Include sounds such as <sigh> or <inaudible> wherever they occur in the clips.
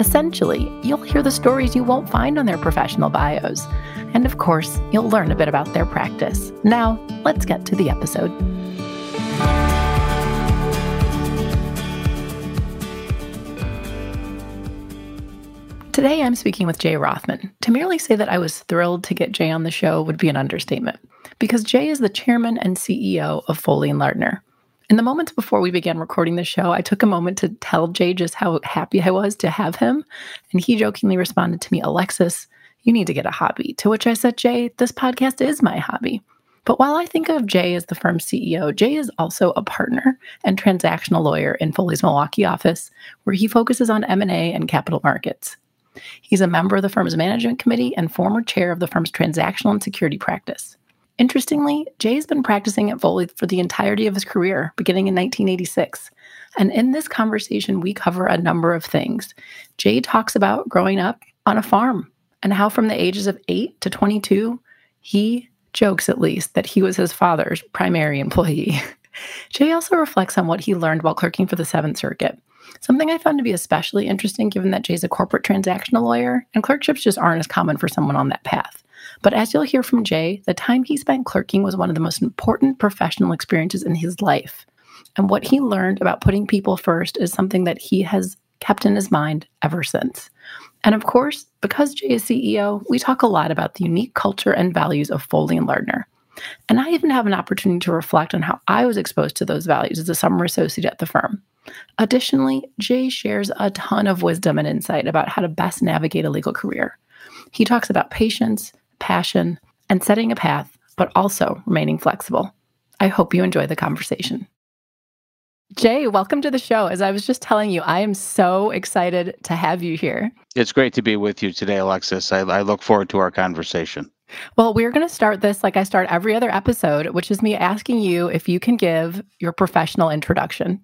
Essentially, you'll hear the stories you won't find on their professional bios. And of course, you'll learn a bit about their practice. Now, let's get to the episode. Today, I'm speaking with Jay Rothman. To merely say that I was thrilled to get Jay on the show would be an understatement, because Jay is the chairman and CEO of Foley and Lardner. In the moments before we began recording the show, I took a moment to tell Jay just how happy I was to have him. And he jokingly responded to me, Alexis, you need to get a hobby. To which I said, Jay, this podcast is my hobby. But while I think of Jay as the firm's CEO, Jay is also a partner and transactional lawyer in Foley's Milwaukee office, where he focuses on M&A and capital markets. He's a member of the firm's management committee and former chair of the firm's transactional and security practice. Interestingly, Jay's been practicing at Foley for the entirety of his career, beginning in 1986. And in this conversation, we cover a number of things. Jay talks about growing up on a farm and how, from the ages of 8 to 22, he jokes at least that he was his father's primary employee. <laughs> Jay also reflects on what he learned while clerking for the Seventh Circuit. Something I found to be especially interesting given that Jay's a corporate transactional lawyer, and clerkships just aren't as common for someone on that path. But as you'll hear from Jay, the time he spent clerking was one of the most important professional experiences in his life. And what he learned about putting people first is something that he has kept in his mind ever since. And of course, because Jay is CEO, we talk a lot about the unique culture and values of Foley and Lardner. And I even have an opportunity to reflect on how I was exposed to those values as a summer associate at the firm. Additionally, Jay shares a ton of wisdom and insight about how to best navigate a legal career. He talks about patience, passion, and setting a path, but also remaining flexible. I hope you enjoy the conversation. Jay, welcome to the show. As I was just telling you, I am so excited to have you here. It's great to be with you today, Alexis. I, I look forward to our conversation. Well, we're going to start this like I start every other episode, which is me asking you if you can give your professional introduction.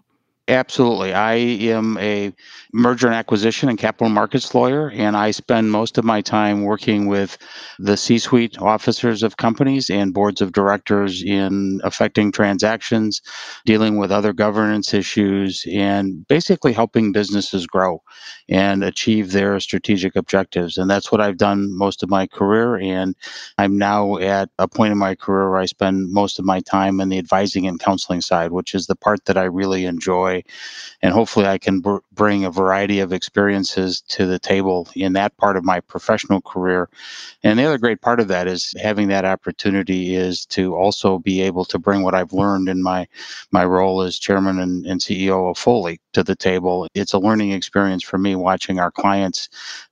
Absolutely. I am a merger and acquisition and capital markets lawyer, and I spend most of my time working with the C suite officers of companies and boards of directors in affecting transactions, dealing with other governance issues, and basically helping businesses grow and achieve their strategic objectives. And that's what I've done most of my career. And I'm now at a point in my career where I spend most of my time in the advising and counseling side, which is the part that I really enjoy and hopefully I can br- bring a variety of experiences to the table in that part of my professional career. And the other great part of that is having that opportunity is to also be able to bring what I've learned in my my role as chairman and, and CEO of Foley to the table. It's a learning experience for me watching our clients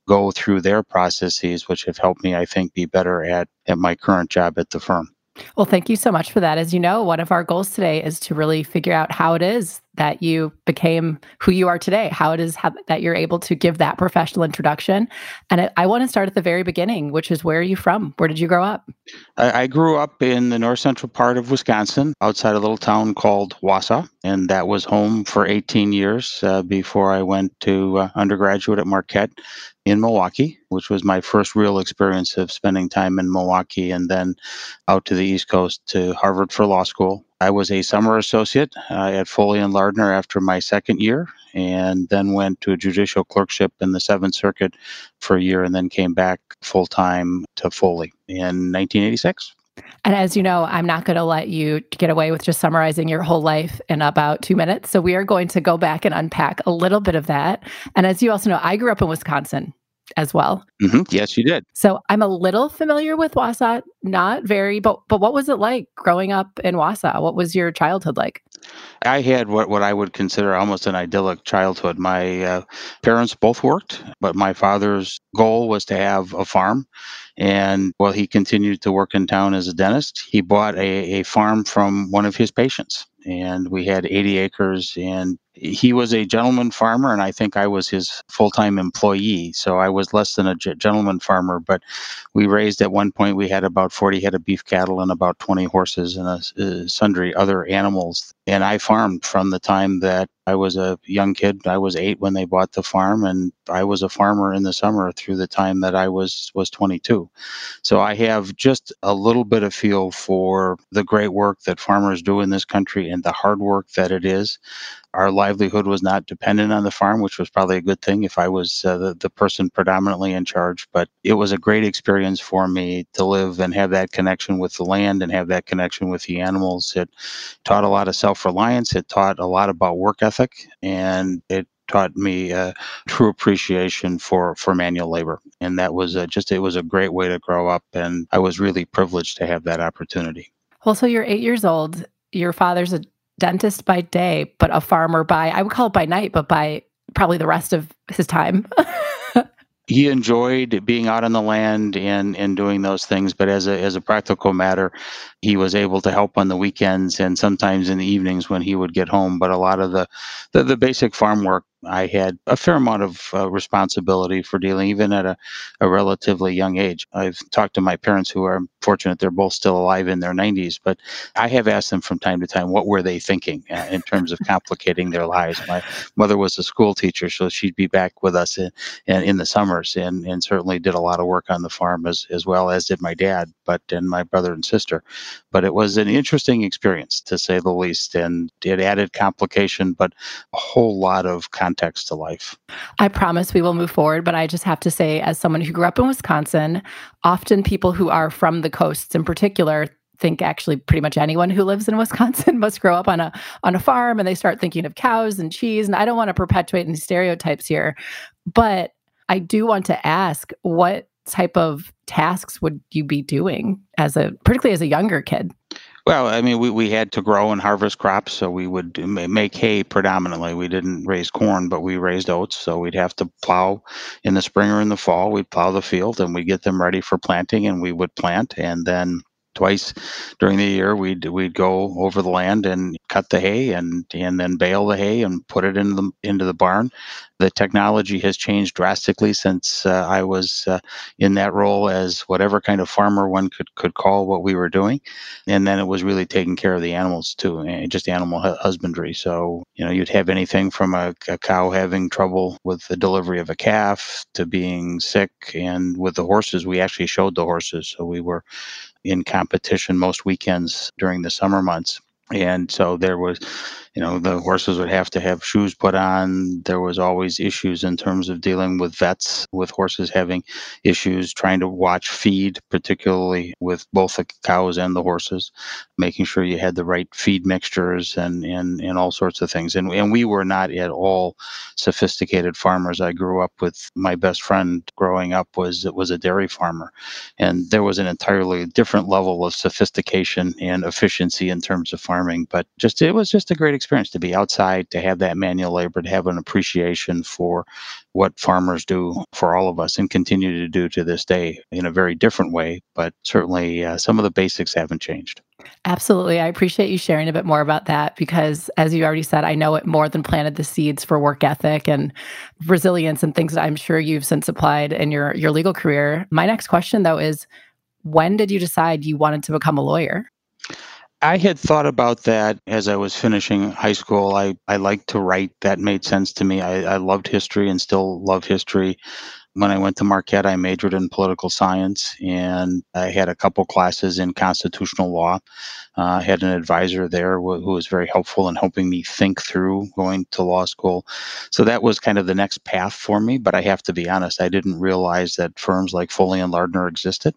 go through their processes, which have helped me, I think, be better at, at my current job at the firm. Well, thank you so much for that. As you know, one of our goals today is to really figure out how it is that you became who you are today, how it is how, that you're able to give that professional introduction. And I, I want to start at the very beginning, which is where are you from? Where did you grow up? I, I grew up in the north central part of Wisconsin, outside a little town called Wausau, and that was home for 18 years uh, before I went to uh, undergraduate at Marquette in Milwaukee, which was my first real experience of spending time in Milwaukee, and then out to the East Coast to Harvard for law school. I was a summer associate uh, at Foley and Lardner after my second year, and then went to a judicial clerkship in the Seventh Circuit for a year, and then came back full time to Foley in 1986. And as you know, I'm not going to let you get away with just summarizing your whole life in about two minutes. So we are going to go back and unpack a little bit of that. And as you also know, I grew up in Wisconsin as well. Mm-hmm. Yes, you did. So I'm a little familiar with Wausau, not very, but but what was it like growing up in Wausau? What was your childhood like? I had what, what I would consider almost an idyllic childhood. My uh, parents both worked, but my father's goal was to have a farm. And while he continued to work in town as a dentist, he bought a, a farm from one of his patients. And we had 80 acres and he was a gentleman farmer, and I think I was his full time employee. So I was less than a gentleman farmer, but we raised at one point, we had about 40 head of beef cattle and about 20 horses and a, uh, sundry other animals. And I farmed from the time that I was a young kid. I was eight when they bought the farm, and I was a farmer in the summer through the time that I was was 22. So I have just a little bit of feel for the great work that farmers do in this country and the hard work that it is our livelihood was not dependent on the farm, which was probably a good thing if I was uh, the, the person predominantly in charge. But it was a great experience for me to live and have that connection with the land and have that connection with the animals. It taught a lot of self reliance, it taught a lot about work ethic, and it taught me a true appreciation for for manual labor and that was a, just it was a great way to grow up and i was really privileged to have that opportunity well so you're eight years old your father's a dentist by day, but a farmer by, I would call it by night, but by probably the rest of his time. <laughs> he enjoyed being out on the land and and doing those things but as a as a practical matter he was able to help on the weekends and sometimes in the evenings when he would get home. But a lot of the the, the basic farm work I had a fair amount of uh, responsibility for dealing, even at a, a, relatively young age. I've talked to my parents who are fortunate they're both still alive in their 90s, but I have asked them from time to time what were they thinking uh, in terms of complicating their lives. My mother was a school teacher, so she'd be back with us in, in, in the summers and, and certainly did a lot of work on the farm as, as well as did my dad, but and my brother and sister. But it was an interesting experience to say the least, and it added complication, but a whole lot of context to life. I promise we will move forward, but I just have to say, as someone who grew up in Wisconsin, often people who are from the coasts in particular think actually pretty much anyone who lives in Wisconsin <laughs> must grow up on a on a farm and they start thinking of cows and cheese and I don't want to perpetuate any stereotypes here but I do want to ask what type of tasks would you be doing as a particularly as a younger kid well, I mean, we, we had to grow and harvest crops, so we would make hay predominantly. We didn't raise corn, but we raised oats, so we'd have to plow in the spring or in the fall. We'd plow the field and we'd get them ready for planting, and we would plant. And then twice during the year we'd we'd go over the land and cut the hay and and then bale the hay and put it in the into the barn the technology has changed drastically since uh, I was uh, in that role as whatever kind of farmer one could, could call what we were doing. And then it was really taking care of the animals too, just animal husbandry. So, you know, you'd have anything from a, a cow having trouble with the delivery of a calf to being sick. And with the horses, we actually showed the horses. So we were in competition most weekends during the summer months and so there was you know the horses would have to have shoes put on. There was always issues in terms of dealing with vets with horses having issues trying to watch feed particularly with both the cows and the horses making sure you had the right feed mixtures and and, and all sorts of things. And, and we were not at all sophisticated farmers. I grew up with my best friend growing up was was a dairy farmer. And there was an entirely different level of sophistication and efficiency in terms of farming but just it was just a great experience to be outside, to have that manual labor, to have an appreciation for what farmers do for all of us and continue to do to this day in a very different way. But certainly uh, some of the basics haven't changed. Absolutely. I appreciate you sharing a bit more about that because, as you already said, I know it more than planted the seeds for work ethic and resilience and things that I'm sure you've since applied in your, your legal career. My next question, though, is when did you decide you wanted to become a lawyer? I had thought about that as I was finishing high school. I, I liked to write. That made sense to me. I, I loved history and still love history. When I went to Marquette, I majored in political science and I had a couple classes in constitutional law. Uh, I had an advisor there who, who was very helpful in helping me think through going to law school. So that was kind of the next path for me. But I have to be honest, I didn't realize that firms like Foley and Lardner existed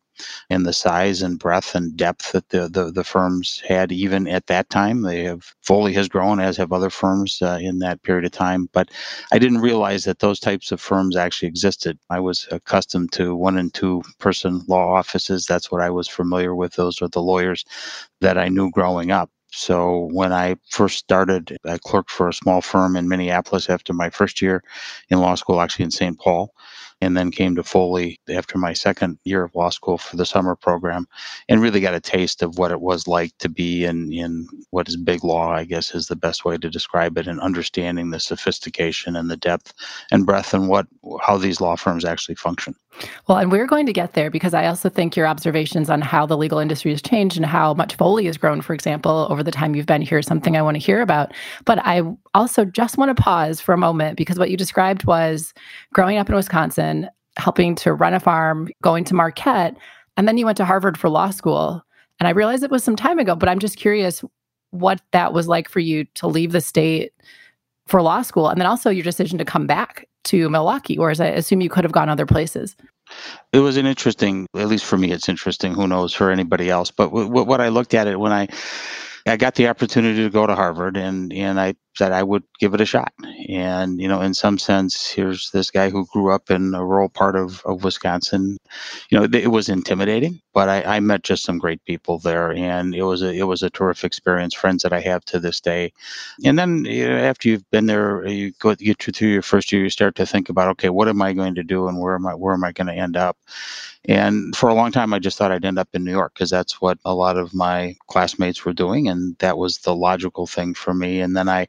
and the size and breadth and depth that the, the, the firms had even at that time. They have Foley has grown as have other firms uh, in that period of time, but I didn't realize that those types of firms actually existed. I was accustomed to one and two person law offices. That's what I was familiar with. Those are the lawyers that I knew growing up. So when I first started, I clerked for a small firm in Minneapolis after my first year in law school, actually in St. Paul and then came to Foley after my second year of law school for the summer program and really got a taste of what it was like to be in, in what is big law, I guess is the best way to describe it, and understanding the sophistication and the depth and breadth and what how these law firms actually function. Well, and we're going to get there because I also think your observations on how the legal industry has changed and how much Foley has grown, for example, over the time you've been here is something I want to hear about. But I also just want to pause for a moment because what you described was growing up in Wisconsin, helping to run a farm, going to Marquette, and then you went to Harvard for law school. And I realized it was some time ago, but I'm just curious what that was like for you to leave the state for law school and then also your decision to come back to Milwaukee, whereas I assume you could have gone other places. It was an interesting, at least for me, it's interesting. Who knows for anybody else? But w- what I looked at it when I I got the opportunity to go to Harvard, and and I said I would give it a shot. And you know, in some sense, here's this guy who grew up in a rural part of, of Wisconsin. You know, it was intimidating, but I, I met just some great people there, and it was a it was a terrific experience. Friends that I have to this day. And then you know, after you've been there, you go get through your first year, you start to think about, okay, what am I going to do, and where am I where am I going to end up? And for a long time, I just thought I'd end up in New York because that's what a lot of my classmates were doing. And that was the logical thing for me. And then I,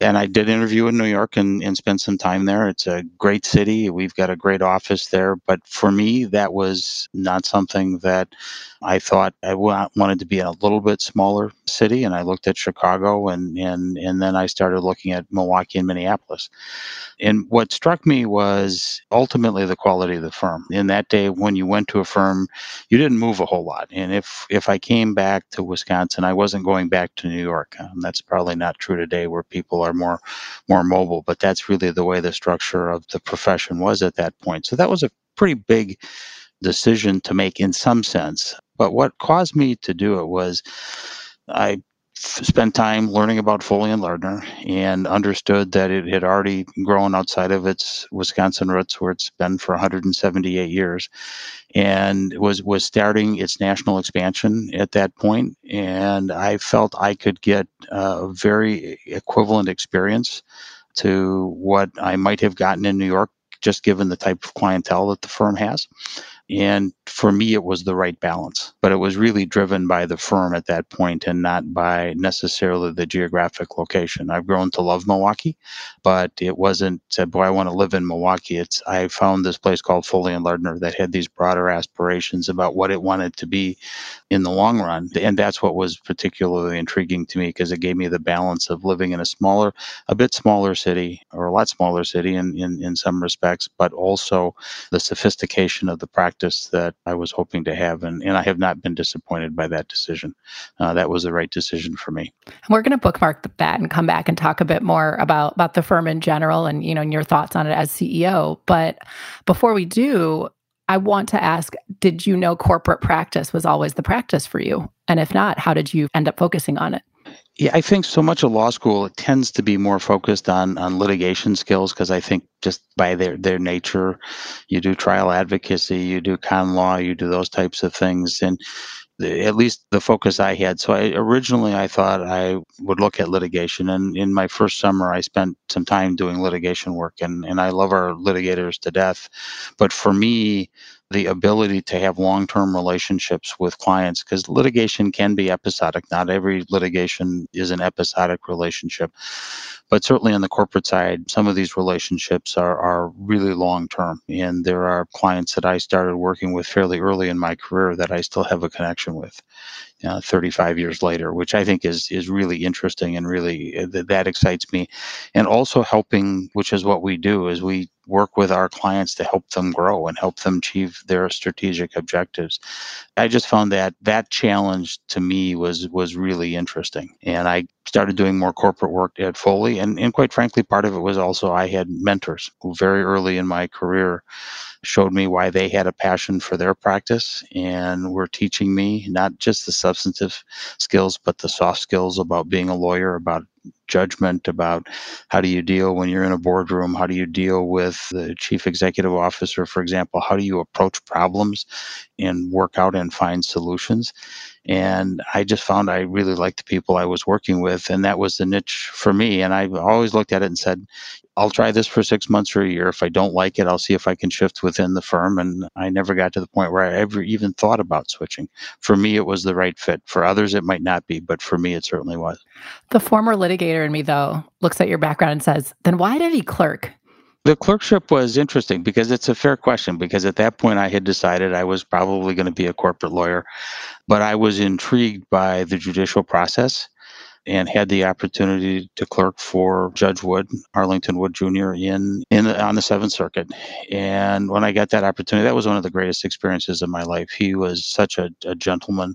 and I did interview in New York and, and spent some time there. It's a great city. We've got a great office there. But for me, that was not something that I thought I wanted to be in a little bit smaller city. And I looked at Chicago and, and, and then I started looking at Milwaukee and Minneapolis. And what struck me was ultimately the quality of the firm. In that day, when you went to a firm, you didn't move a whole lot. And if, if I came back to Wisconsin, I wasn't going back to New York. Um, that's probably not true today where people are are more more mobile. But that's really the way the structure of the profession was at that point. So that was a pretty big decision to make in some sense. But what caused me to do it was I spent time learning about Foley and Lardner and understood that it had already grown outside of its Wisconsin roots, where it's been for 178 years, and was was starting its national expansion at that point. And I felt I could get a very equivalent experience to what I might have gotten in New York, just given the type of clientele that the firm has. And for me, it was the right balance, but it was really driven by the firm at that point and not by necessarily the geographic location. I've grown to love Milwaukee, but it wasn't said, boy, I want to live in Milwaukee. It's, I found this place called Foley and Lardner that had these broader aspirations about what it wanted to be in the long run. And that's what was particularly intriguing to me because it gave me the balance of living in a smaller, a bit smaller city or a lot smaller city in, in, in some respects, but also the sophistication of the practice that I was hoping to have. And, and I have not been disappointed by that decision. Uh, that was the right decision for me. And we're going to bookmark that and come back and talk a bit more about, about the firm in general and, you know, and your thoughts on it as CEO. But before we do, I want to ask Did you know corporate practice was always the practice for you? And if not, how did you end up focusing on it? Yeah, I think so much of law school it tends to be more focused on on litigation skills because I think just by their their nature, you do trial advocacy, you do con law, you do those types of things, and the, at least the focus I had. So I originally I thought I would look at litigation, and in my first summer I spent some time doing litigation work, and and I love our litigators to death, but for me the ability to have long term relationships with clients because litigation can be episodic. Not every litigation is an episodic relationship. But certainly on the corporate side, some of these relationships are, are really long term. And there are clients that I started working with fairly early in my career that I still have a connection with. Uh, 35 years later, which I think is is really interesting and really uh, that, that excites me, and also helping, which is what we do, is we work with our clients to help them grow and help them achieve their strategic objectives. I just found that that challenge to me was was really interesting, and I started doing more corporate work at Foley, and and quite frankly, part of it was also I had mentors who very early in my career showed me why they had a passion for their practice and were teaching me not just the substantive skills, but the soft skills about being a lawyer, about judgment about how do you deal when you're in a boardroom how do you deal with the chief executive officer for example how do you approach problems and work out and find solutions And I just found I really liked the people I was working with, and that was the niche for me. And I always looked at it and said, I'll try this for six months or a year. If I don't like it, I'll see if I can shift within the firm. And I never got to the point where I ever even thought about switching. For me, it was the right fit. For others, it might not be, but for me, it certainly was. The former litigator in me, though, looks at your background and says, then why did he clerk? The clerkship was interesting because it's a fair question. Because at that point, I had decided I was probably going to be a corporate lawyer, but I was intrigued by the judicial process and had the opportunity to clerk for Judge Wood, Harlington Wood Jr. in in on the Seventh Circuit. And when I got that opportunity, that was one of the greatest experiences of my life. He was such a, a gentleman,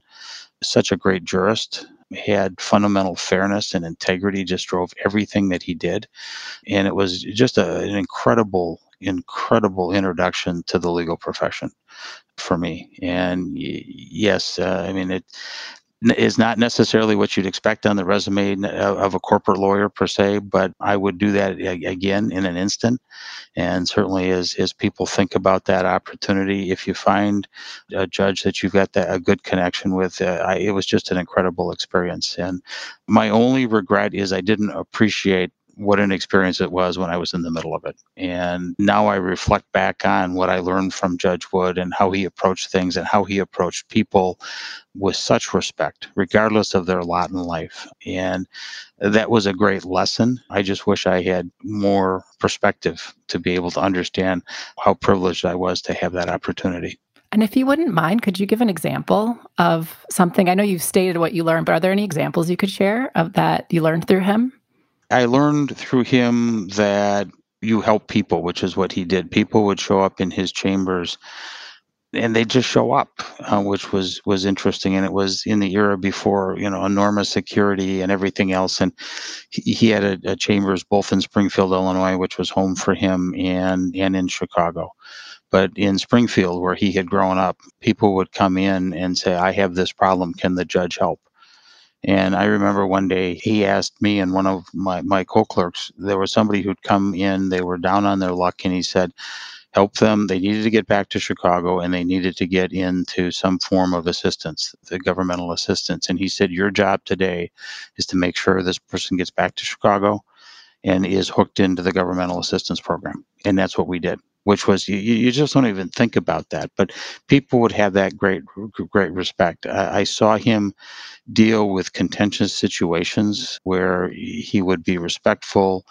such a great jurist. Had fundamental fairness and integrity, just drove everything that he did. And it was just a, an incredible, incredible introduction to the legal profession for me. And yes, uh, I mean, it is not necessarily what you'd expect on the resume of a corporate lawyer per se, but I would do that again in an instant. And certainly, as as people think about that opportunity, if you find a judge that you've got that, a good connection with, uh, I, it was just an incredible experience. And my only regret is I didn't appreciate what an experience it was when I was in the middle of it. And now I reflect back on what I learned from Judge Wood and how he approached things and how he approached people with such respect, regardless of their lot in life. And that was a great lesson. I just wish I had more perspective to be able to understand how privileged I was to have that opportunity. And if you wouldn't mind, could you give an example of something? I know you've stated what you learned, but are there any examples you could share of that you learned through him? I learned through him that you help people, which is what he did. People would show up in his chambers and they just show up, uh, which was was interesting. And it was in the era before you know enormous security and everything else. And he, he had a, a, chambers both in Springfield, Illinois, which was home for him, and and in Chicago. But in Springfield, where he had grown up, people would come in and say, "I have this problem. Can the judge help?" And I remember one day he asked me and one of my, my co clerks, there was somebody who'd come in, they were down on their luck, and he said, help them. They needed to get back to Chicago and they needed to get into some form of assistance, the governmental assistance. And he said, Your job today is to make sure this person gets back to Chicago and is hooked into the governmental assistance program. And that's what we did, which was you, you just don't even think about that. But people would have that great, great respect. I, I saw him deal with contentious situations where he would be respectful.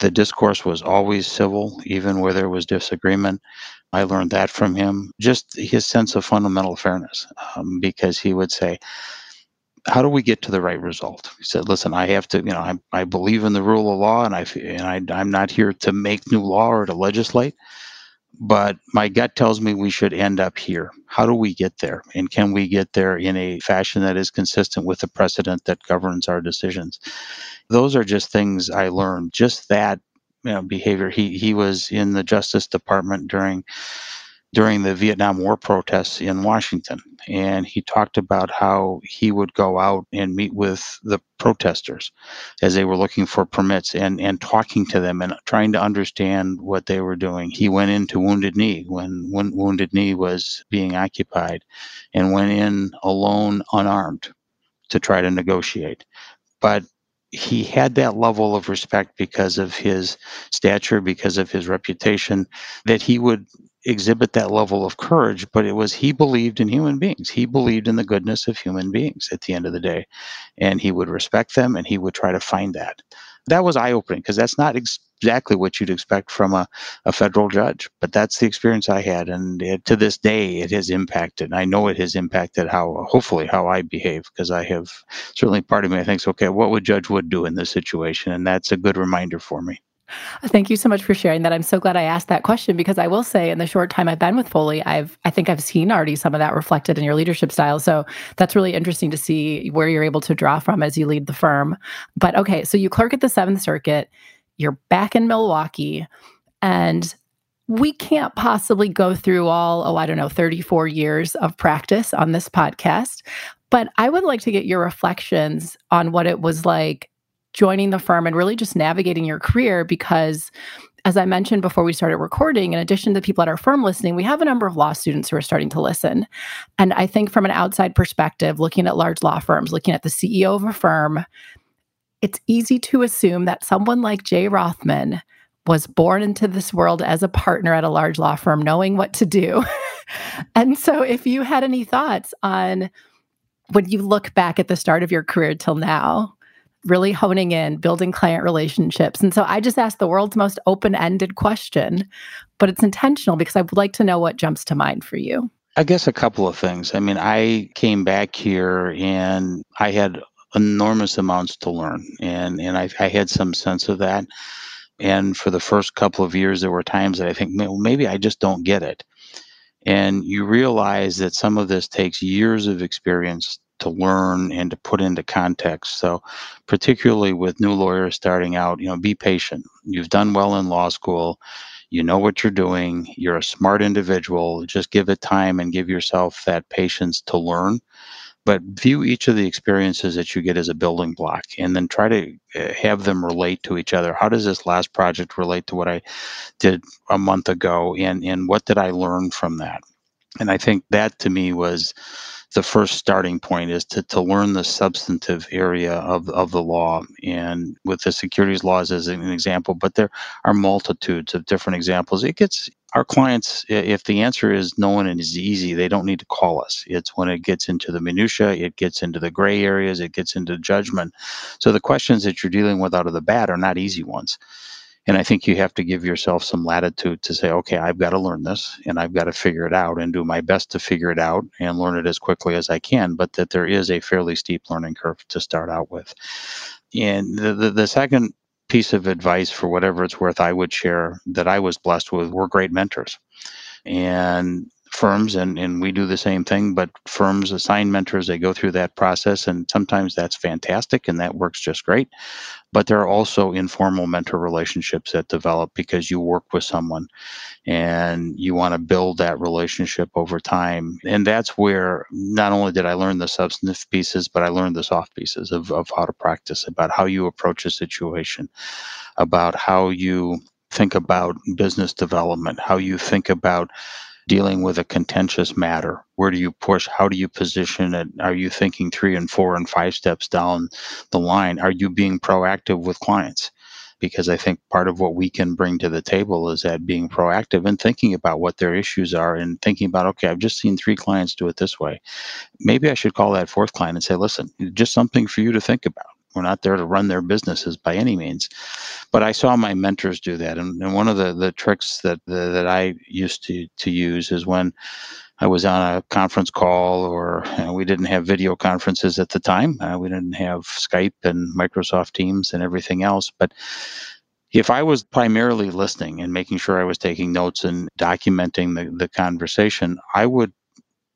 The discourse was always civil, even where there was disagreement. I learned that from him. Just his sense of fundamental fairness, um, because he would say, how do we get to the right result? He said, "Listen, I have to. You know, I, I believe in the rule of law, and I and I, I'm not here to make new law or to legislate but my gut tells me we should end up here. How do we get there? And can we get there in a fashion that is consistent with the precedent that governs our decisions? Those are just things I learned. Just that you know, behavior. He he was in the Justice Department during during the Vietnam War protests in Washington. And he talked about how he would go out and meet with the protesters as they were looking for permits and, and talking to them and trying to understand what they were doing. He went into Wounded Knee when, when Wounded Knee was being occupied and went in alone, unarmed, to try to negotiate. But he had that level of respect because of his stature, because of his reputation, that he would exhibit that level of courage, but it was he believed in human beings. He believed in the goodness of human beings at the end of the day. And he would respect them and he would try to find that. That was eye opening because that's not exactly what you'd expect from a, a federal judge. But that's the experience I had. And it, to this day, it has impacted. I know it has impacted how, hopefully, how I behave because I have certainly part of me, thinks, okay, what would Judge Wood do in this situation? And that's a good reminder for me. Thank you so much for sharing that. I'm so glad I asked that question because I will say in the short time I've been with Foley, I've I think I've seen already some of that reflected in your leadership style. So that's really interesting to see where you're able to draw from as you lead the firm. But okay, so you clerk at the 7th Circuit, you're back in Milwaukee and we can't possibly go through all, oh, I don't know, 34 years of practice on this podcast. But I would like to get your reflections on what it was like joining the firm and really just navigating your career because as I mentioned before we started recording, in addition to people at our firm listening, we have a number of law students who are starting to listen. And I think from an outside perspective, looking at large law firms, looking at the CEO of a firm, it's easy to assume that someone like Jay Rothman was born into this world as a partner at a large law firm, knowing what to do. <laughs> and so, if you had any thoughts on when you look back at the start of your career till now, really honing in, building client relationships. And so I just asked the world's most open ended question, but it's intentional because I would like to know what jumps to mind for you. I guess a couple of things. I mean, I came back here and I had enormous amounts to learn, and, and I, I had some sense of that. And for the first couple of years, there were times that I think well, maybe I just don't get it. And you realize that some of this takes years of experience to learn and to put into context. So, particularly with new lawyers starting out, you know, be patient. You've done well in law school. You know what you're doing. You're a smart individual. Just give it time and give yourself that patience to learn. But view each of the experiences that you get as a building block and then try to uh, have them relate to each other. How does this last project relate to what I did a month ago? And, and what did I learn from that? And I think that to me was the first starting point is to, to learn the substantive area of, of the law and with the securities laws as an example but there are multitudes of different examples it gets our clients if the answer is no one and is easy they don't need to call us. It's when it gets into the minutia it gets into the gray areas it gets into judgment. So the questions that you're dealing with out of the bat are not easy ones. And I think you have to give yourself some latitude to say, okay, I've got to learn this and I've got to figure it out and do my best to figure it out and learn it as quickly as I can, but that there is a fairly steep learning curve to start out with. And the, the, the second piece of advice, for whatever it's worth, I would share that I was blessed with were great mentors. And firms and, and we do the same thing but firms assign mentors they go through that process and sometimes that's fantastic and that works just great. But there are also informal mentor relationships that develop because you work with someone and you want to build that relationship over time. And that's where not only did i learn the substantive pieces but i learned the soft pieces of, of how to practice about how you approach a situation about how you think about business development how you think about dealing with a contentious matter? Where do you push? How do you position it? Are you thinking three and four and five steps down the line? Are you being proactive with clients? Because I think part of what we can bring to the table is that being proactive and thinking about what their issues are and thinking about, okay, I've just seen three clients do it this way. Maybe I should call that fourth client and say, listen, just something for you to think about we're not there to run their businesses by any means. But I saw my mentors do that. And, and one of the, the tricks that, the, that I used to, to use is when I was on a conference call, or you know, we didn't have video conferences at the time. Uh, we didn't have Skype and Microsoft Teams and everything else. But if I was primarily listening and making sure I was taking notes and documenting the, the conversation, I would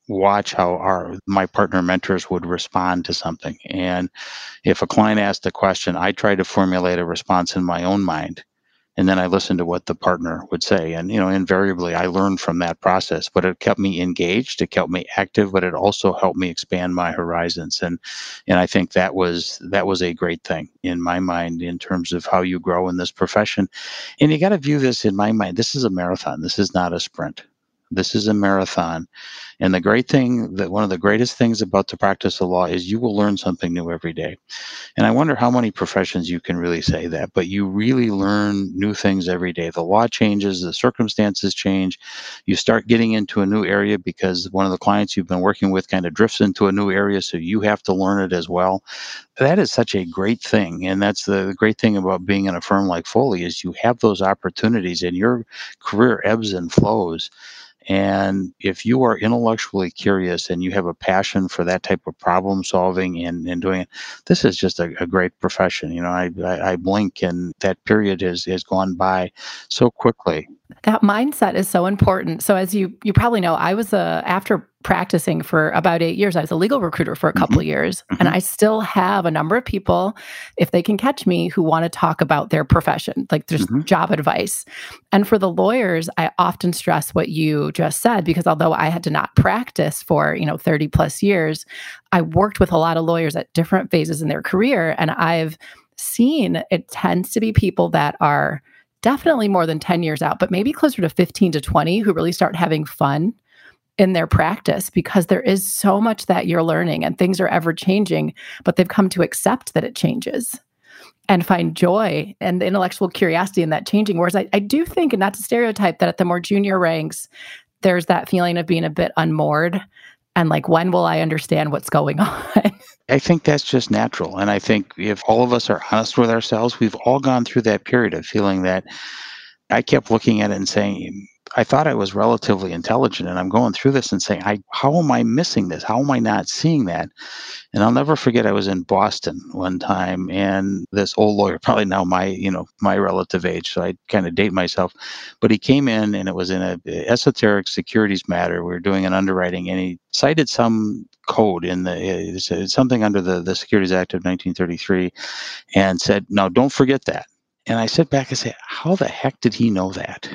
watch how our my partner mentors would respond to something. And if a client asked a question i try to formulate a response in my own mind and then i listen to what the partner would say. And you know invariably i learned from that process but it kept me engaged it kept me active but it also helped me expand my horizons. And and i think that was that was a great thing in my mind in terms of how you grow in this profession. And you got to view this in my mind this is a marathon this is not a sprint this is a marathon. And the great thing that one of the greatest things about the practice of law is you will learn something new every day. And I wonder how many professions you can really say that, but you really learn new things every day. The law changes, the circumstances change. You start getting into a new area because one of the clients you've been working with kind of drifts into a new area, so you have to learn it as well. That is such a great thing. And that's the great thing about being in a firm like Foley is you have those opportunities and your career ebbs and flows and if you are intellectually curious and you have a passion for that type of problem solving and, and doing it, this is just a, a great profession. You know, I, I, I blink and that period has, has gone by so quickly. That mindset is so important. So as you you probably know, I was a after practicing for about eight years. I was a legal recruiter for a couple mm-hmm. years, mm-hmm. and I still have a number of people, if they can catch me, who want to talk about their profession, like just mm-hmm. job advice. And for the lawyers, I often stress what you just said because although I had to not practice for you know thirty plus years, I worked with a lot of lawyers at different phases in their career, and I've seen it tends to be people that are definitely more than 10 years out, but maybe closer to 15 to 20 who really start having fun in their practice because there is so much that you're learning and things are ever changing, but they've come to accept that it changes and find joy and intellectual curiosity in that changing. Whereas I, I do think, and not to stereotype, that at the more junior ranks, there's that feeling of being a bit unmoored and like, when will I understand what's going <laughs> on? I think that's just natural. And I think if all of us are honest with ourselves, we've all gone through that period of feeling that I kept looking at it and saying, I thought I was relatively intelligent, and I'm going through this and saying, I, how am I missing this? How am I not seeing that? And I'll never forget, I was in Boston one time, and this old lawyer, <laughs> probably now my, you know, my relative age, so I kind of date myself, but he came in, and it was in a esoteric securities matter. We were doing an underwriting, and he cited some code in the uh, something under the the Securities Act of 1933, and said, "No, don't forget that." And I sit back and say, "How the heck did he know that?"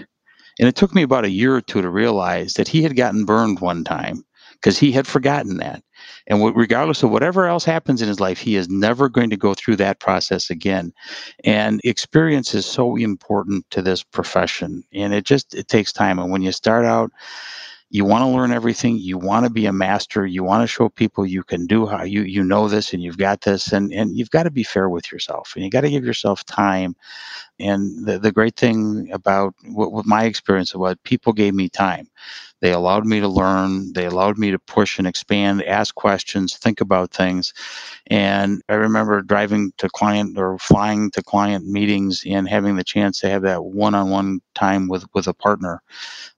And it took me about a year or two to realize that he had gotten burned one time because he had forgotten that. And regardless of whatever else happens in his life, he is never going to go through that process again. And experience is so important to this profession. And it just it takes time. And when you start out, you want to learn everything you want to be a master you want to show people you can do how you you know this and you've got this and and you've got to be fair with yourself and you got to give yourself time. And the, the great thing about what, what my experience what people gave me time they allowed me to learn they allowed me to push and expand ask questions think about things and i remember driving to client or flying to client meetings and having the chance to have that one-on-one time with with a partner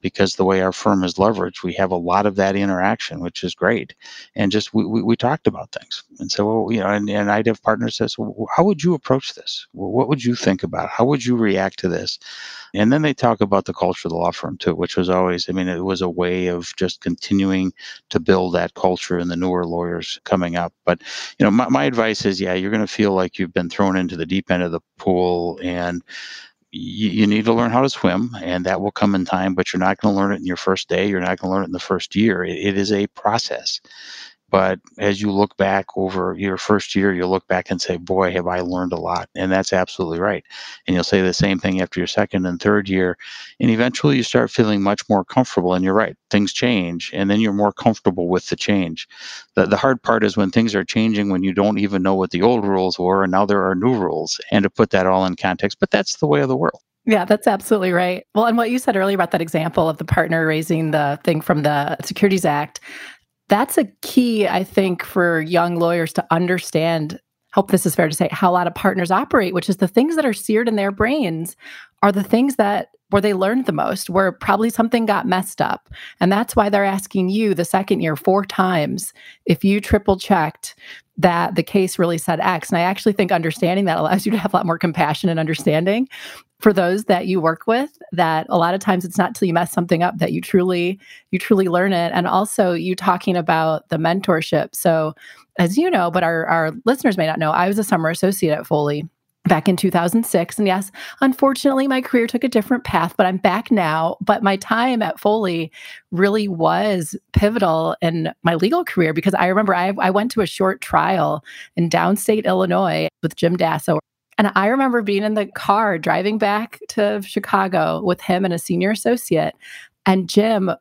because the way our firm is leveraged, we have a lot of that interaction, which is great. And just we, we, we talked about things. And so, well, you know, and, and I'd have partners says, well, how would you approach this? Well, what would you think about? How would you react to this? And then they talk about the culture of the law firm too, which was always, I mean, it was a way of just continuing to build that culture in the newer lawyers coming up. But, you know, my, my advice is, yeah, you're going to feel like you've been thrown into the deep end of the pool and you, you, need to learn how to swim, and that will come in time, but you're not going to learn it in your first day. You're not going to learn it in the first year. it, it is a process. But as you look back over your first year, you'll look back and say, Boy, have I learned a lot. And that's absolutely right. And you'll say the same thing after your second and third year. And eventually you start feeling much more comfortable. And you're right, things change. And then you're more comfortable with the change. The, the hard part is when things are changing when you don't even know what the old rules were. And now there are new rules. And to put that all in context, but that's the way of the world. Yeah, that's absolutely right. Well, and what you said earlier about that example of the partner raising the thing from the Securities Act, that's a key, I think, for young lawyers to understand. Hope this is fair to say how a lot of partners operate, which is the things that are seared in their brains are the things that where they learned the most, where probably something got messed up. And that's why they're asking you the second year four times if you triple checked that the case really said X. And I actually think understanding that allows you to have a lot more compassion and understanding for those that you work with that a lot of times it's not till you mess something up that you truly you truly learn it. And also you talking about the mentorship. So as you know but our, our listeners may not know i was a summer associate at foley back in 2006 and yes unfortunately my career took a different path but i'm back now. But my time at foley really was pivotal in my legal career because i remember i, I went to a short trial in downstate illinois with jim dasso. And I remember being in the car driving back to Chicago with him and a senior associate, and Jim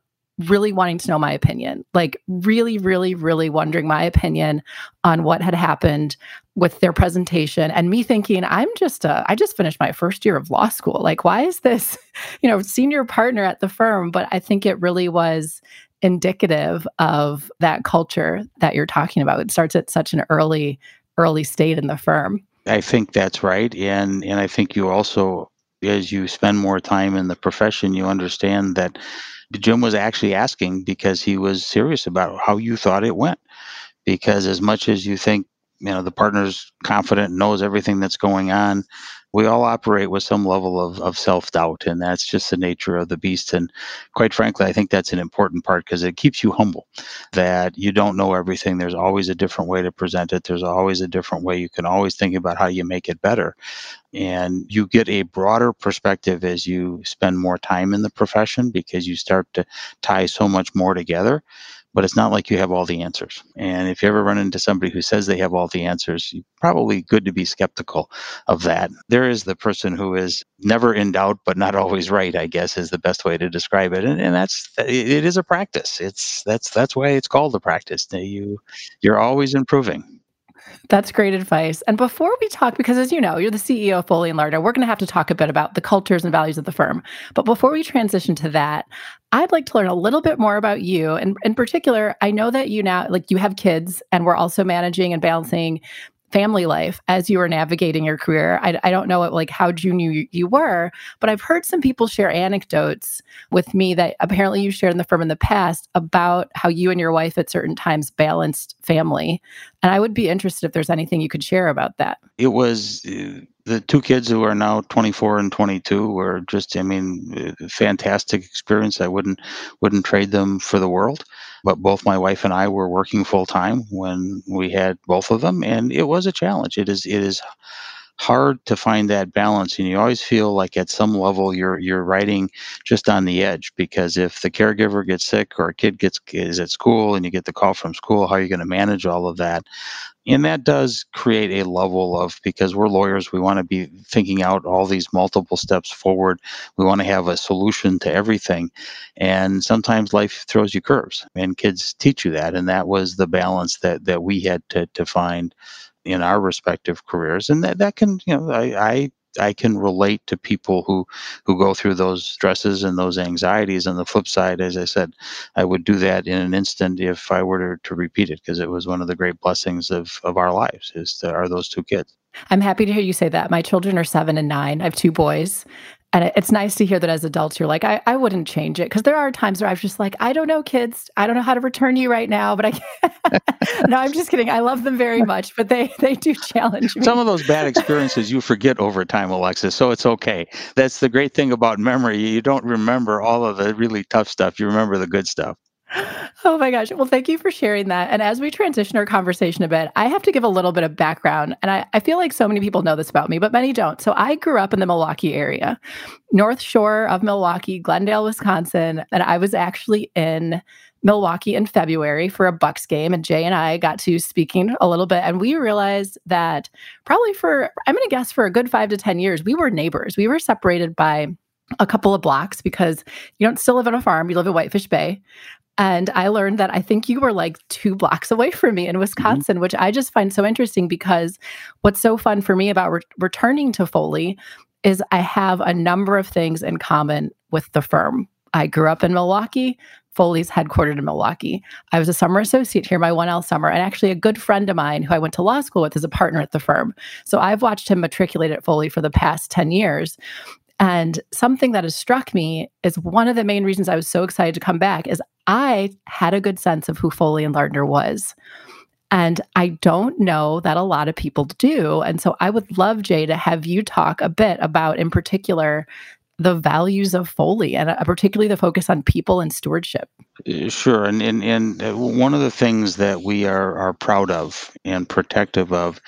really wanting to know my opinion, like really, really, really wondering my opinion on what had happened with their presentation and me thinking i'm just a, i just finished my first year of law school. Like why is this <laughs> you know senior partner at the firm? But i think it really was indicative of that culture that you're talking about. It starts at such an early early state in the firm. I think that's right, and and I think you also, as you spend more time in the profession, you understand that Jim was actually asking because he was serious about how you thought it went. Because as much as you think you know the partner's confident knows everything that's going on we all operate with some level of, of self-doubt and that's just the nature of the beast and quite frankly i think that's an important part because it keeps you humble that you don't know everything. There's always a different way to present it. There's always a different way. You can always think about how you make it better and you get a broader perspective as you spend more time in the profession because you start to tie so much more together but it's not like you have all the answers. And if you ever run into somebody who says they have all the answers, probably good to be skeptical of that. There is the person who is never in doubt, but not always right, I guess is the best way to describe it. And, and that's, it is a practice. It's, that's, that's why it's called a practice. You, you're always improving. That's great advice. And before we talk, because as you know, you're the CEO of Foley and Lardner, we're going to have to talk a bit about the cultures and values of the firm. But before we transition to that, I'd like to learn a little bit more about you. And in particular, I know that you now, like, you have kids, and we're also managing and balancing family life as you were navigating your career. I, I don't know what, like how junior you, you were, but I've heard some people share anecdotes with me that apparently you shared in the firm in the past about how you and your wife at certain times balanced family. And I would be interested if there's anything you could share about that. It was uh, the two kids who are now 24 and 22 were just i mean fantastic experience. I wouldn't wouldn't trade them for the world. But both my wife and i were working full time when we had both of them and it was a challenge. It is it is hard to find that balance and you always feel like at some level you're you're riding just on the edge because if the caregiver gets sick or a kid gets is at school and you get the call from school how are you going to manage all of that? And that does create a level of because we're lawyers we want to be thinking out all these multiple steps forward. We want to have a solution to everything and sometimes life throws you curves and kids teach you that and that was the balance that that we had to to find in our respective careers and that, that can you know I, I I can relate to people who who go through those stresses and those anxieties. On the flip side, as I said, I would do that in an instant if I were to, to repeat it because it was one of the great blessings of of our lives is to, are those two kids. I'm happy to hear you say that. My children are seven and nine. I have two boys, and it's nice to hear that as adults, you're like, I, I wouldn't change it. Because there are times where I was just like, I don't know, kids. I don't know how to return you right now, but I can't. <laughs> no, I'm just kidding. I love them very much, but they, <laughs> they do challenge me. Some of those bad experiences you forget over time, Alexis. So it's okay. That's the great thing about memory. You don't remember all of the really tough stuff, you remember the good stuff. Oh my gosh. Well, thank you for sharing that. And as we transition our conversation a bit, I have to give a little bit of background. And I, I feel like so many people know this about me, but many don't. So I grew up in the Milwaukee area, North Shore of Milwaukee, Glendale, Wisconsin. And I was actually in Milwaukee in February for a Bucks game. And Jay and I got to speaking a little bit. And we realized that probably for, I'm going to guess for a good five to 10 years, we were neighbors. We were separated by a couple of blocks because you don't still live on a farm, you live in Whitefish Bay. And I learned that I think you were like two blocks away from me in mm-hmm. Wisconsin, mm-hmm. which I just find so interesting because what's so fun for me about re- returning to Foley is I have a number of things in common with the firm. I grew up in Milwaukee. Foley's headquartered in Milwaukee. I was a summer associate here my 1L summer, and actually a good friend of mine who I went to law school with is a partner at the firm. So I've watched him matriculate at Foley for the past 10 years. And something that has struck me is one of the main reasons I was so excited to come back is I had a good sense of who Foley and Lardner was. And I don't know that a lot of people do. And so I would love, Jay, to have you talk a bit about, in particular, the values of Foley and uh, particularly the focus on people and stewardship. Uh, sure. And, and, and uh, one of the things that we are, are proud of and protective of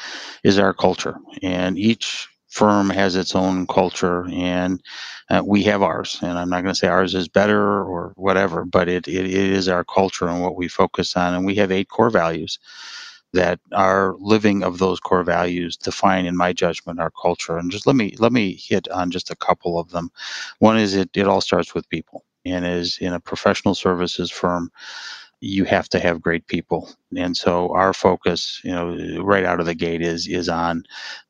is our culture. And each firm has its own culture and uh, we have ours. And i'm not going to say ours is better or whatever but it, it, it is our culture and what we focus on. And we have eight core values that are living of those core values define in my judgment our culture. And just let me let me hit on just a couple of them. One is it it all starts with people and is in a professional services firm you have to have great people. And so our focus, you know, right out of the gate is is on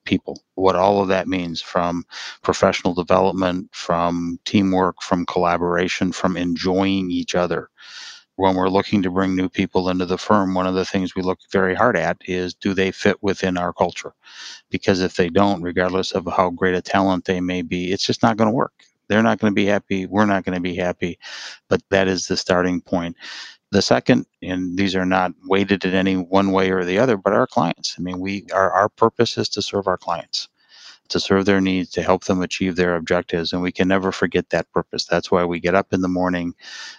people. What all of that means from professional development, from teamwork, from collaboration, from enjoying each other. When we're looking to bring new people into the firm, one of the things we look very hard at is do they fit within our culture? Because if they don't, regardless of how great a talent they may be, it's just not going to work they're not going to be happy we're not going to be happy but that is the starting point the second, and these are not weighted in any one way or the other, but our clients. I mean, we our, our purpose is to serve our clients, to serve their needs, to help them achieve their objectives. And we can never forget that purpose. That's why we get up in the morning.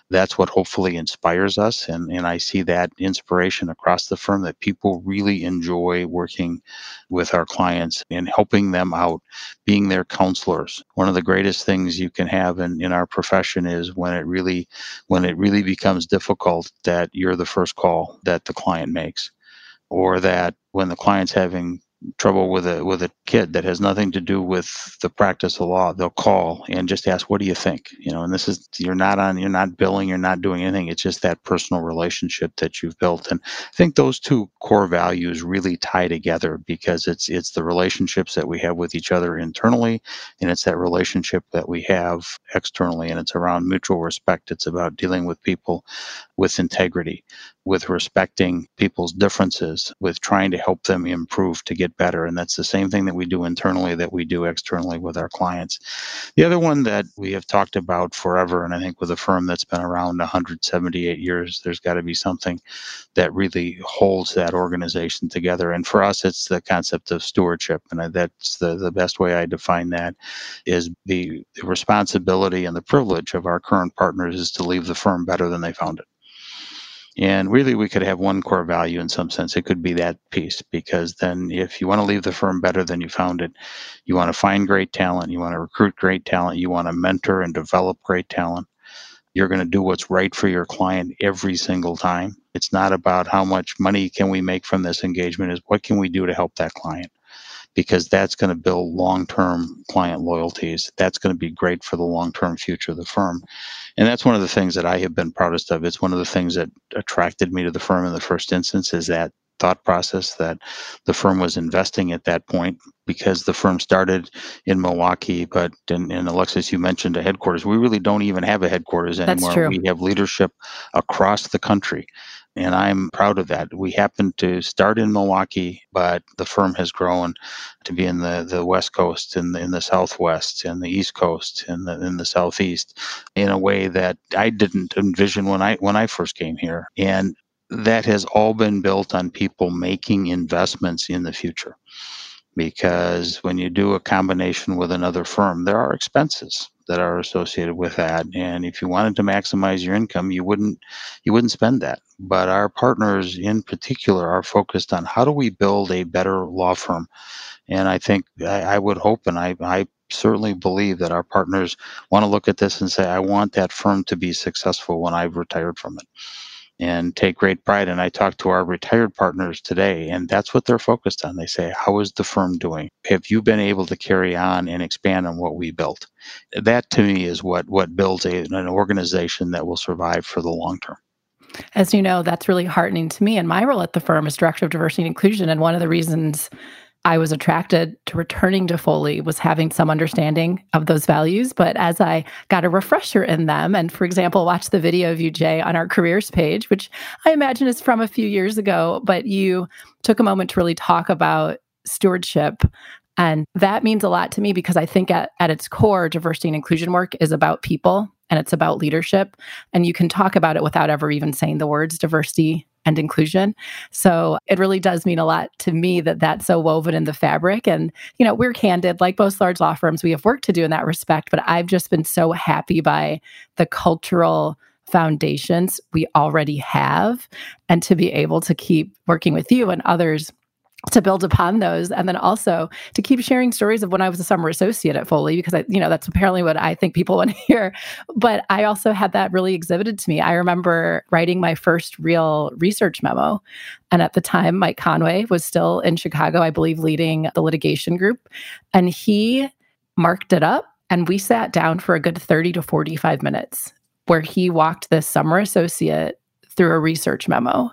That's what hopefully inspires us. And, and I see that inspiration across the firm that people really enjoy working with our clients and helping them out, being their counselors. One of the greatest things you can have in, in our profession is when it really when it really becomes difficult that you're the first call that the client makes or that when the client's having trouble with a with a kid that has nothing to do with the practice of law they'll call and just ask what do you think? You know and this is you're not on you're not billing you're not doing anything. It's just that personal relationship that you've built. And i think those two core values really tie together because it's it's the relationships that we have with each other internally and it's that relationship that we have externally and it's around mutual respect. It's about dealing with people with integrity with respecting people's differences, with trying to help them improve to get better. And that's the same thing that we do internally that we do externally with our clients. The other one that we have talked about forever, and I think with a firm that's been around 178 years, there's got to be something that really holds that organization together. And for us, it's the concept of stewardship. And that's the, the best way I define that is the, the responsibility and the privilege of our current partners is to leave the firm better than they found it. And really, we could have one core value in some sense. It could be that piece, because then if you want to leave the firm better than you found it, you want to find great talent, you want to recruit great talent, you want to mentor and develop great talent. You're going to do what's right for your client every single time. It's not about how much money can we make from this engagement, is what can we do to help that client? Because that's going to build long term client loyalties. That's going to be great for the long term future of the firm. And that's one of the things that I have been proudest of. It's one of the things that attracted me to the firm in the first instance is that thought process that the firm was investing at that point because the firm started in Milwaukee, but in, in Alexis, you mentioned a headquarters. We really don't even have a headquarters anymore. We have leadership across the country and I'm proud of that. We happened to start in Milwaukee, but the firm has grown to be in the, the West Coast, in the, in the Southwest, and the East Coast, and the, in the Southeast, in a way that I didn't envision when I when I first came here. And that has all been built on people making investments in the future because when you do a combination with another firm, there are expenses that are associated with that. And if you wanted to maximize your income, you wouldn't you wouldn't spend that. But our partners in particular are focused on how do we build a better law firm. And I think I, I would hope and I, I certainly believe that our partners want to look at this and say, I want that firm to be successful when I've retired from it and take great pride. And I talk to our retired partners today, and that's what they're focused on. They say, How is the firm doing? Have you been able to carry on and expand on what we built? That to me is what, what builds a, an organization that will survive for the long term. As you know, that's really heartening to me. And my role at the firm is Director of Diversity and Inclusion. And one of the reasons I was attracted to returning to Foley was having some understanding of those values. But as I got a refresher in them, and for example, watch the video of you, Jay, on our careers page, which I imagine is from a few years ago, but you took a moment to really talk about stewardship. And that means a lot to me because I think at, at its core, diversity and inclusion work is about people and it's about leadership. And you can talk about it without ever even saying the words diversity and inclusion. So it really does mean a lot to me that that's so woven in the fabric. And, you know, we're candid, like most large law firms, we have work to do in that respect. But I've just been so happy by the cultural foundations we already have and to be able to keep working with you and others to build upon those and then also to keep sharing stories of when I was a summer associate at Foley because I you know that's apparently what I think people <laughs> want to hear. But I also had that really exhibited to me. I remember writing my first real research memo. And at the time Mike Conway was still in Chicago I believe leading the litigation group. And he marked it up and we sat down for a good 30 to 45 minutes where he walked this summer associate through a research memo.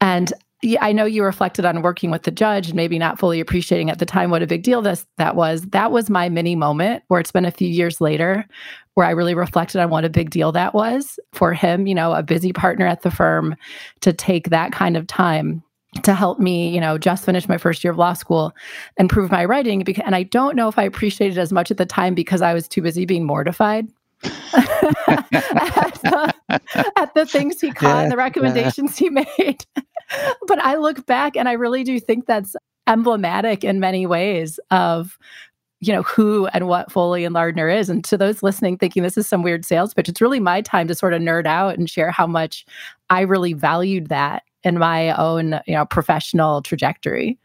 And I know you reflected on working with the judge and maybe not fully appreciating at the time what a big deal this that was. That was my mini moment where it's been a few years later where I really reflected on what a big deal that was for him, you know, a busy partner at the firm to take that kind of time to help me, you know, just finish my first year of law school and prove my writing. And I don't know if I appreciated it as much at the time because I was too busy being mortified <laughs> <laughs> <laughs> at, the, things he caught yeah, and the recommendations yeah. he <laughs> made. but I look back and I really do think that's emblematic in many ways of you know, who and what Foley and Lardner is. And to those listening thinking this is some weird sales pitch, it's really my time to sort of nerd out and share how much I really valued that in my own, you know, professional trajectory.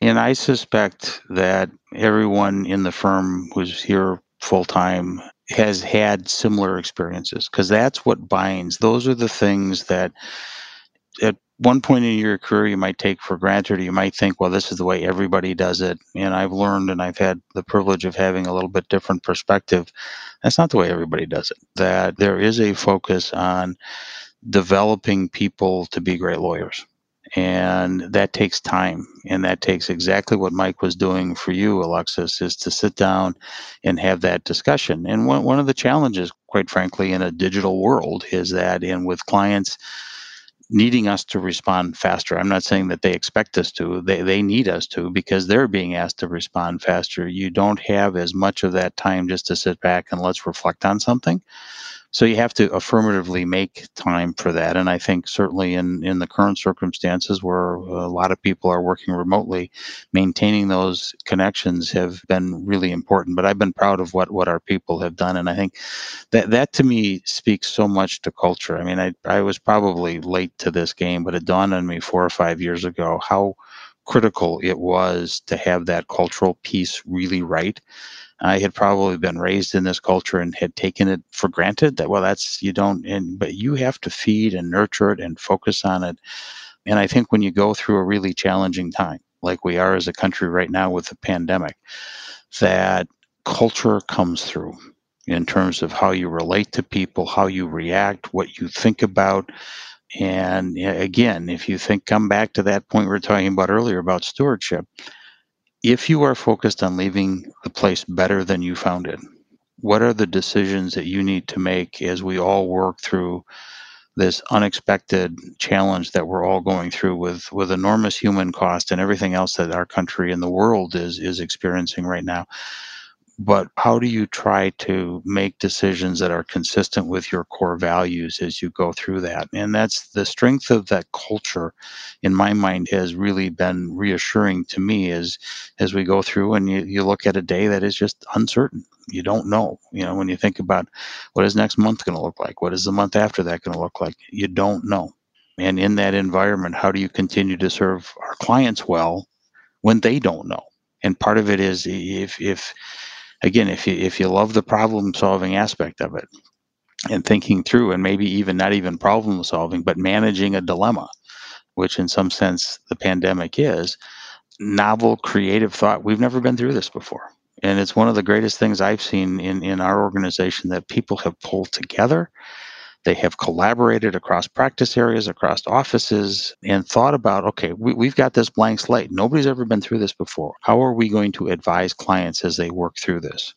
And I suspect that everyone in the firm was here full time has had similar experiences because that's what binds. Those are the things that at one point in your career you might take for granted or you might think well this is the way everybody does it and i've learned and i've had the privilege of having a little bit different perspective that's not the way everybody does it that there is a focus on developing people to be great lawyers and that takes time and that takes exactly what mike was doing for you alexis is to sit down and have that discussion and one, one of the challenges quite frankly in a digital world is that in with clients needing us to respond faster. I'm not saying that they expect us to. They they need us to because they're being asked to respond faster. You don't have as much of that time just to sit back and let's reflect on something. So you have to affirmatively make time for that. And I think certainly in, in the current circumstances where a lot of people are working remotely, maintaining those connections have been really important. But I've been proud of what, what our people have done. And I think that that to me speaks so much to culture. I mean, I, I was probably late to this game, but it dawned on me four or five years ago how critical it was to have that cultural piece really right I had probably been raised in this culture and had taken it for granted that well that's you don't and but you have to feed and nurture it and focus on it. And I think when you go through a really challenging time like we are as a country right now with the pandemic that culture comes through in terms of how you relate to people, how you react, what you think about. And again, if you think, come back to that point we were talking about earlier about stewardship, if you are focused on leaving the place better than you found it, what are the decisions that you need to make as we all work through this unexpected challenge that we're all going through with with enormous human cost and everything else that our country and the world is is experiencing right now but how do you try to make decisions that are consistent with your core values as you go through that? And that's the strength of that culture in my mind has really been reassuring to me as as we go through and you, you look at a day that is just uncertain. You don't know you know when you think about what is next month going to look like? What is the month after that going to look like? You don't know. And in that environment how do you continue to serve our clients well when they don't know? And part of it is if if again, if you if you love the problem solving aspect of it and thinking through and maybe even not even problem solving, but managing a dilemma, which in some sense the pandemic is, novel creative thought. We've never been through this before. And it's one of the greatest things I've seen in, in our organization that people have pulled together they have collaborated across practice areas, across offices, and thought about okay, we, we've got this blank slate. Nobody's ever been through this before. How are we going to advise clients as they work through this?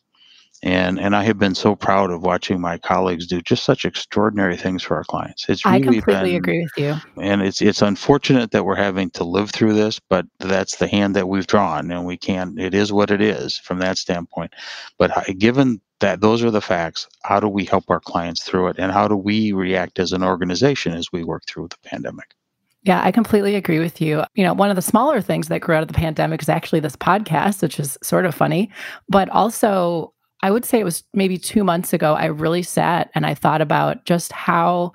And and I have been so proud of watching my colleagues do just such extraordinary things for our clients. It's really I completely been, agree with you. And it's it's unfortunate that we're having to live through this, but that's the hand that we've drawn, and we can't. It is what it is from that standpoint. But given that those are the facts, how do we help our clients through it, and how do we react as an organization as we work through the pandemic? Yeah, I completely agree with you. You know, one of the smaller things that grew out of the pandemic is actually this podcast, which is sort of funny, but also I would say it was maybe two months ago, I really sat and I thought about just how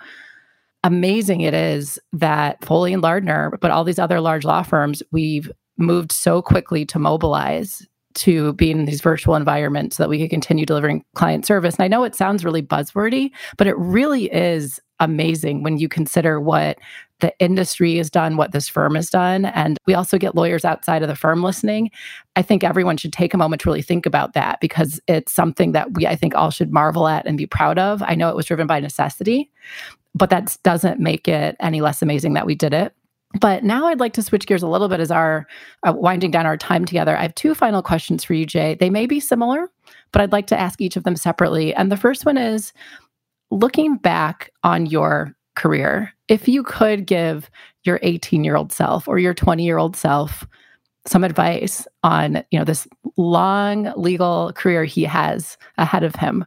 amazing it is that Foley and Lardner, but all these other large law firms, we've moved so quickly to mobilize to be in these virtual environments so that we could continue delivering client service. And I know it sounds really buzzwordy, but it really is amazing when you consider what the industry has done, what this firm has done. And we also get lawyers outside of the firm listening. I think everyone should take a moment to really think about that because it's something that we, I think, all should marvel at and be proud of. I know it was driven by necessity, but that doesn't make it any less amazing that we did it. But now I'd like to switch gears a little bit as our uh, winding down our time together. I have two final questions for you, Jay. They may be similar, but I'd like to ask each of them separately. And the first one is looking back on your career, if you could give your 18 year old self or your 20 year old self some advice on you know this long legal career he has ahead of him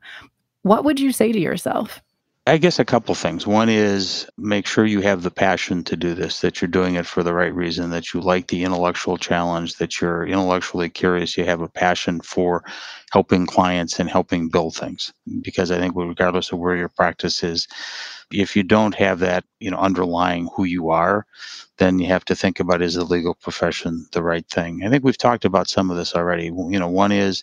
what would you say to yourself I guess a couple things. One is make sure you have the passion to do this, that you're doing it for the right reason, that you like the intellectual challenge, that you're intellectually curious, you have a passion for helping clients and helping build things. Because I think regardless of where your practice is, if you don't have that, you know, underlying who you are, then you have to think about is the legal profession the right thing? I think we've talked about some of this already. You know, one is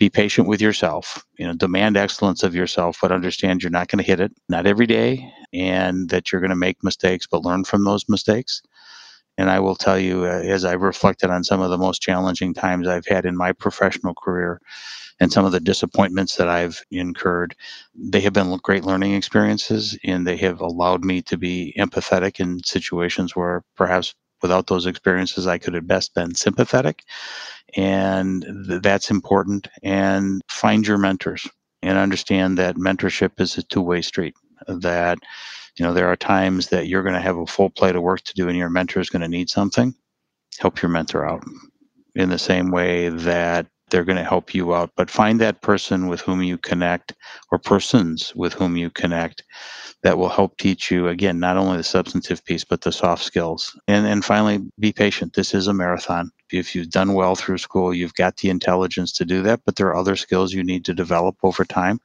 be patient with yourself you know demand excellence of yourself but understand you're not going to hit it not every day and that you're going to make mistakes but learn from those mistakes. And i will tell you uh, as i've reflected on some of the most challenging times i've had in my professional career and some of the disappointments that i've incurred they have been great learning experiences and they have allowed me to be empathetic in situations where perhaps without those experiences i could have best been sympathetic and th- that's important. And find your mentors and understand that mentorship is a two way street. That you know there are times that you're going to have a full plate of work to do, and your mentor is going to need something. Help your mentor out in the same way that they're going to help you out. But find that person with whom you connect, or persons with whom you connect, that will help teach you again not only the substantive piece but the soft skills. And and finally be patient. This is a marathon. If you've done well through school you've got the intelligence to do that but there are other skills you need to develop over time.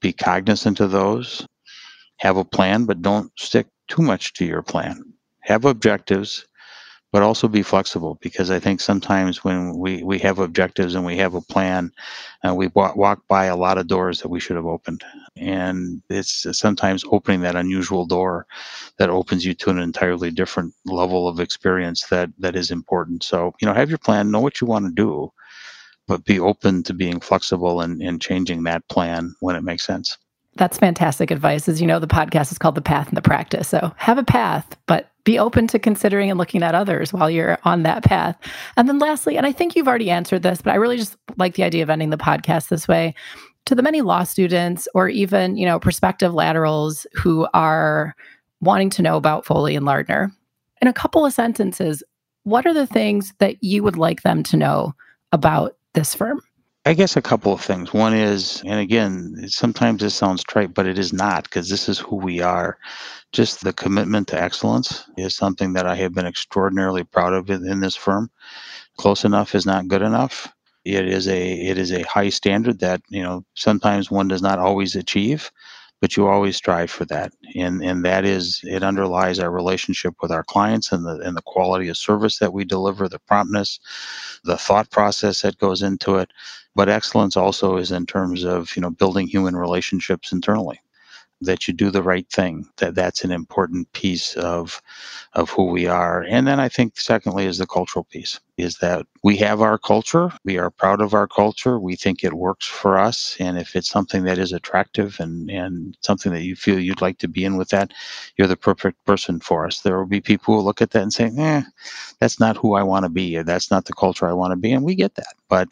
Be cognizant of those. Have a plan but don't stick too much to your plan. Have objectives but also be flexible because I think sometimes when we, we have objectives and we have a plan, uh, we walk, walk by a lot of doors that we should have opened. And it's sometimes opening that unusual door that opens you to an entirely different level of experience that, that is important. So, you know, have your plan, know what you want to do, but be open to being flexible and, and changing that plan when it makes sense. That's fantastic advice. As you know, the podcast is called The Path and the Practice. So have a path, but be open to considering and looking at others while you're on that path. And then lastly, and I think you've already answered this, but I really just like the idea of ending the podcast this way. To the many law students or even, you know, prospective laterals who are wanting to know about Foley and Lardner, in a couple of sentences, what are the things that you would like them to know about this firm? I guess a couple of things. One is, and again, sometimes this sounds trite, but it is not because this is who we are. Just the commitment to excellence is something that I have been extraordinarily proud of in, in this firm. Close enough is not good enough. It is a it is a high standard that you know sometimes one does not always achieve, but you always strive for that and and that is it underlies our relationship with our clients and the and the quality of service that we deliver the promptness the thought process that goes into it but excellence also is in terms of you know building human relationships internally that you do the right thing that that's an important piece of of who we are. And then i think secondly is the cultural piece is that we have our culture we are proud of our culture we think it works for us and if it's something that is attractive and and something that you feel you'd like to be in with that you're the perfect person for us. There will be people who look at that and say eh that's not who i want to be or that's not the culture i want to be and we get that. But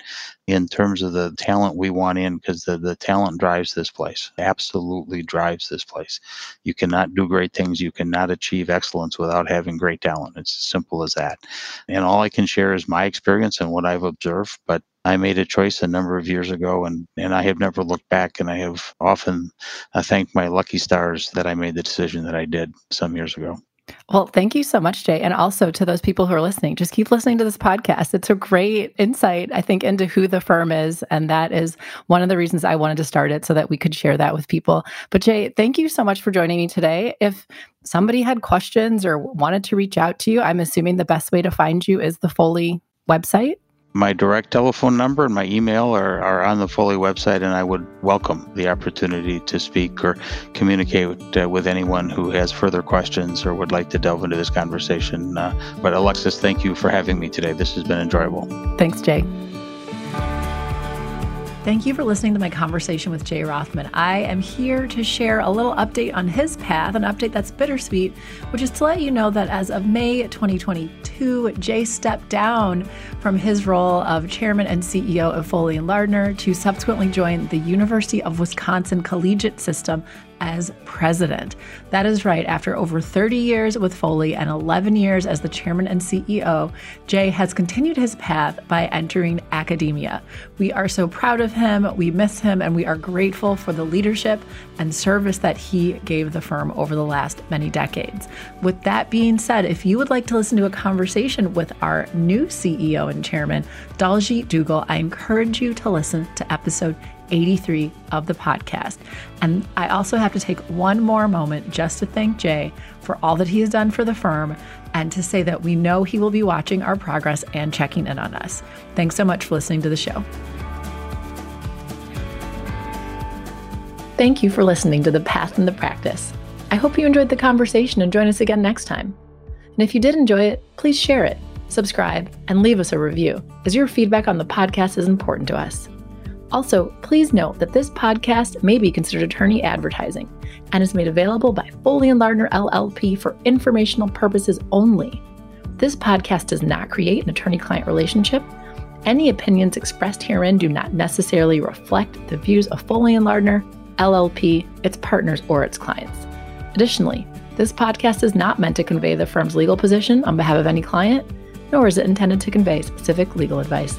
in terms of the talent we want in because the, the talent drives this place absolutely drives this place. You cannot do great things you cannot achieve excellence without having great talent. It's as simple as that. And all i can share my experience and what i've observed but I made a choice a number of years ago, and, and I have never looked back. And I have often uh, thanked my lucky stars that I made the decision that I did some years ago. Well, thank you so much, Jay. And also to those people who are listening, just keep listening to this podcast. It's a great insight, I think, into who the firm is. And that is one of the reasons I wanted to start it so that we could share that with people. But, Jay, thank you so much for joining me today. If somebody had questions or wanted to reach out to you, I'm assuming the best way to find you is the Foley website my direct telephone number and my email are, are on the Foley website, and I would welcome the opportunity to speak or communicate with, uh, with anyone who has further questions or would like to delve into this conversation. Uh, but Alexis, thank you for having me today. This has been enjoyable. Thanks, Jay. Thank you for listening to my conversation with Jay Rothman. I am here to share a little update on his path, an update that's bittersweet, which is to let you know that as of May 2022, Jay stepped down from his role of chairman and CEO of Foley and Lardner to subsequently join the University of Wisconsin Collegiate System as president. That is right. After over 30 years with Foley and 11 years as the chairman and CEO, Jay has continued his path by entering academia. We are so proud of him, we miss him, and we are grateful for the leadership and service that he gave the firm over the last many decades. With that being said, if you would like to listen to a conversation with our new CEO and chairman, Daljit Doogal, I encourage you to listen to episode 83 of the podcast. And I also have to take one more moment just to thank Jay for all that he has done for the firm and to say that we know he will be watching our progress and checking in on us. Thanks so much for listening to the show. Thank you for listening to The Path and the Practice. I hope you enjoyed the conversation and join us again next time. And if you did enjoy it, please share it, subscribe, and leave us a review, as your feedback on the podcast is important to us. Also, please note that this podcast may be considered attorney advertising and is made available by Foley and Lardner LLP for informational purposes only. This podcast does not create an attorney client relationship. Any opinions expressed herein do not necessarily reflect the views of Foley and Lardner LLP, its partners, or its clients. Additionally, this podcast is not meant to convey the firm's legal position on behalf of any client, nor is it intended to convey specific legal advice.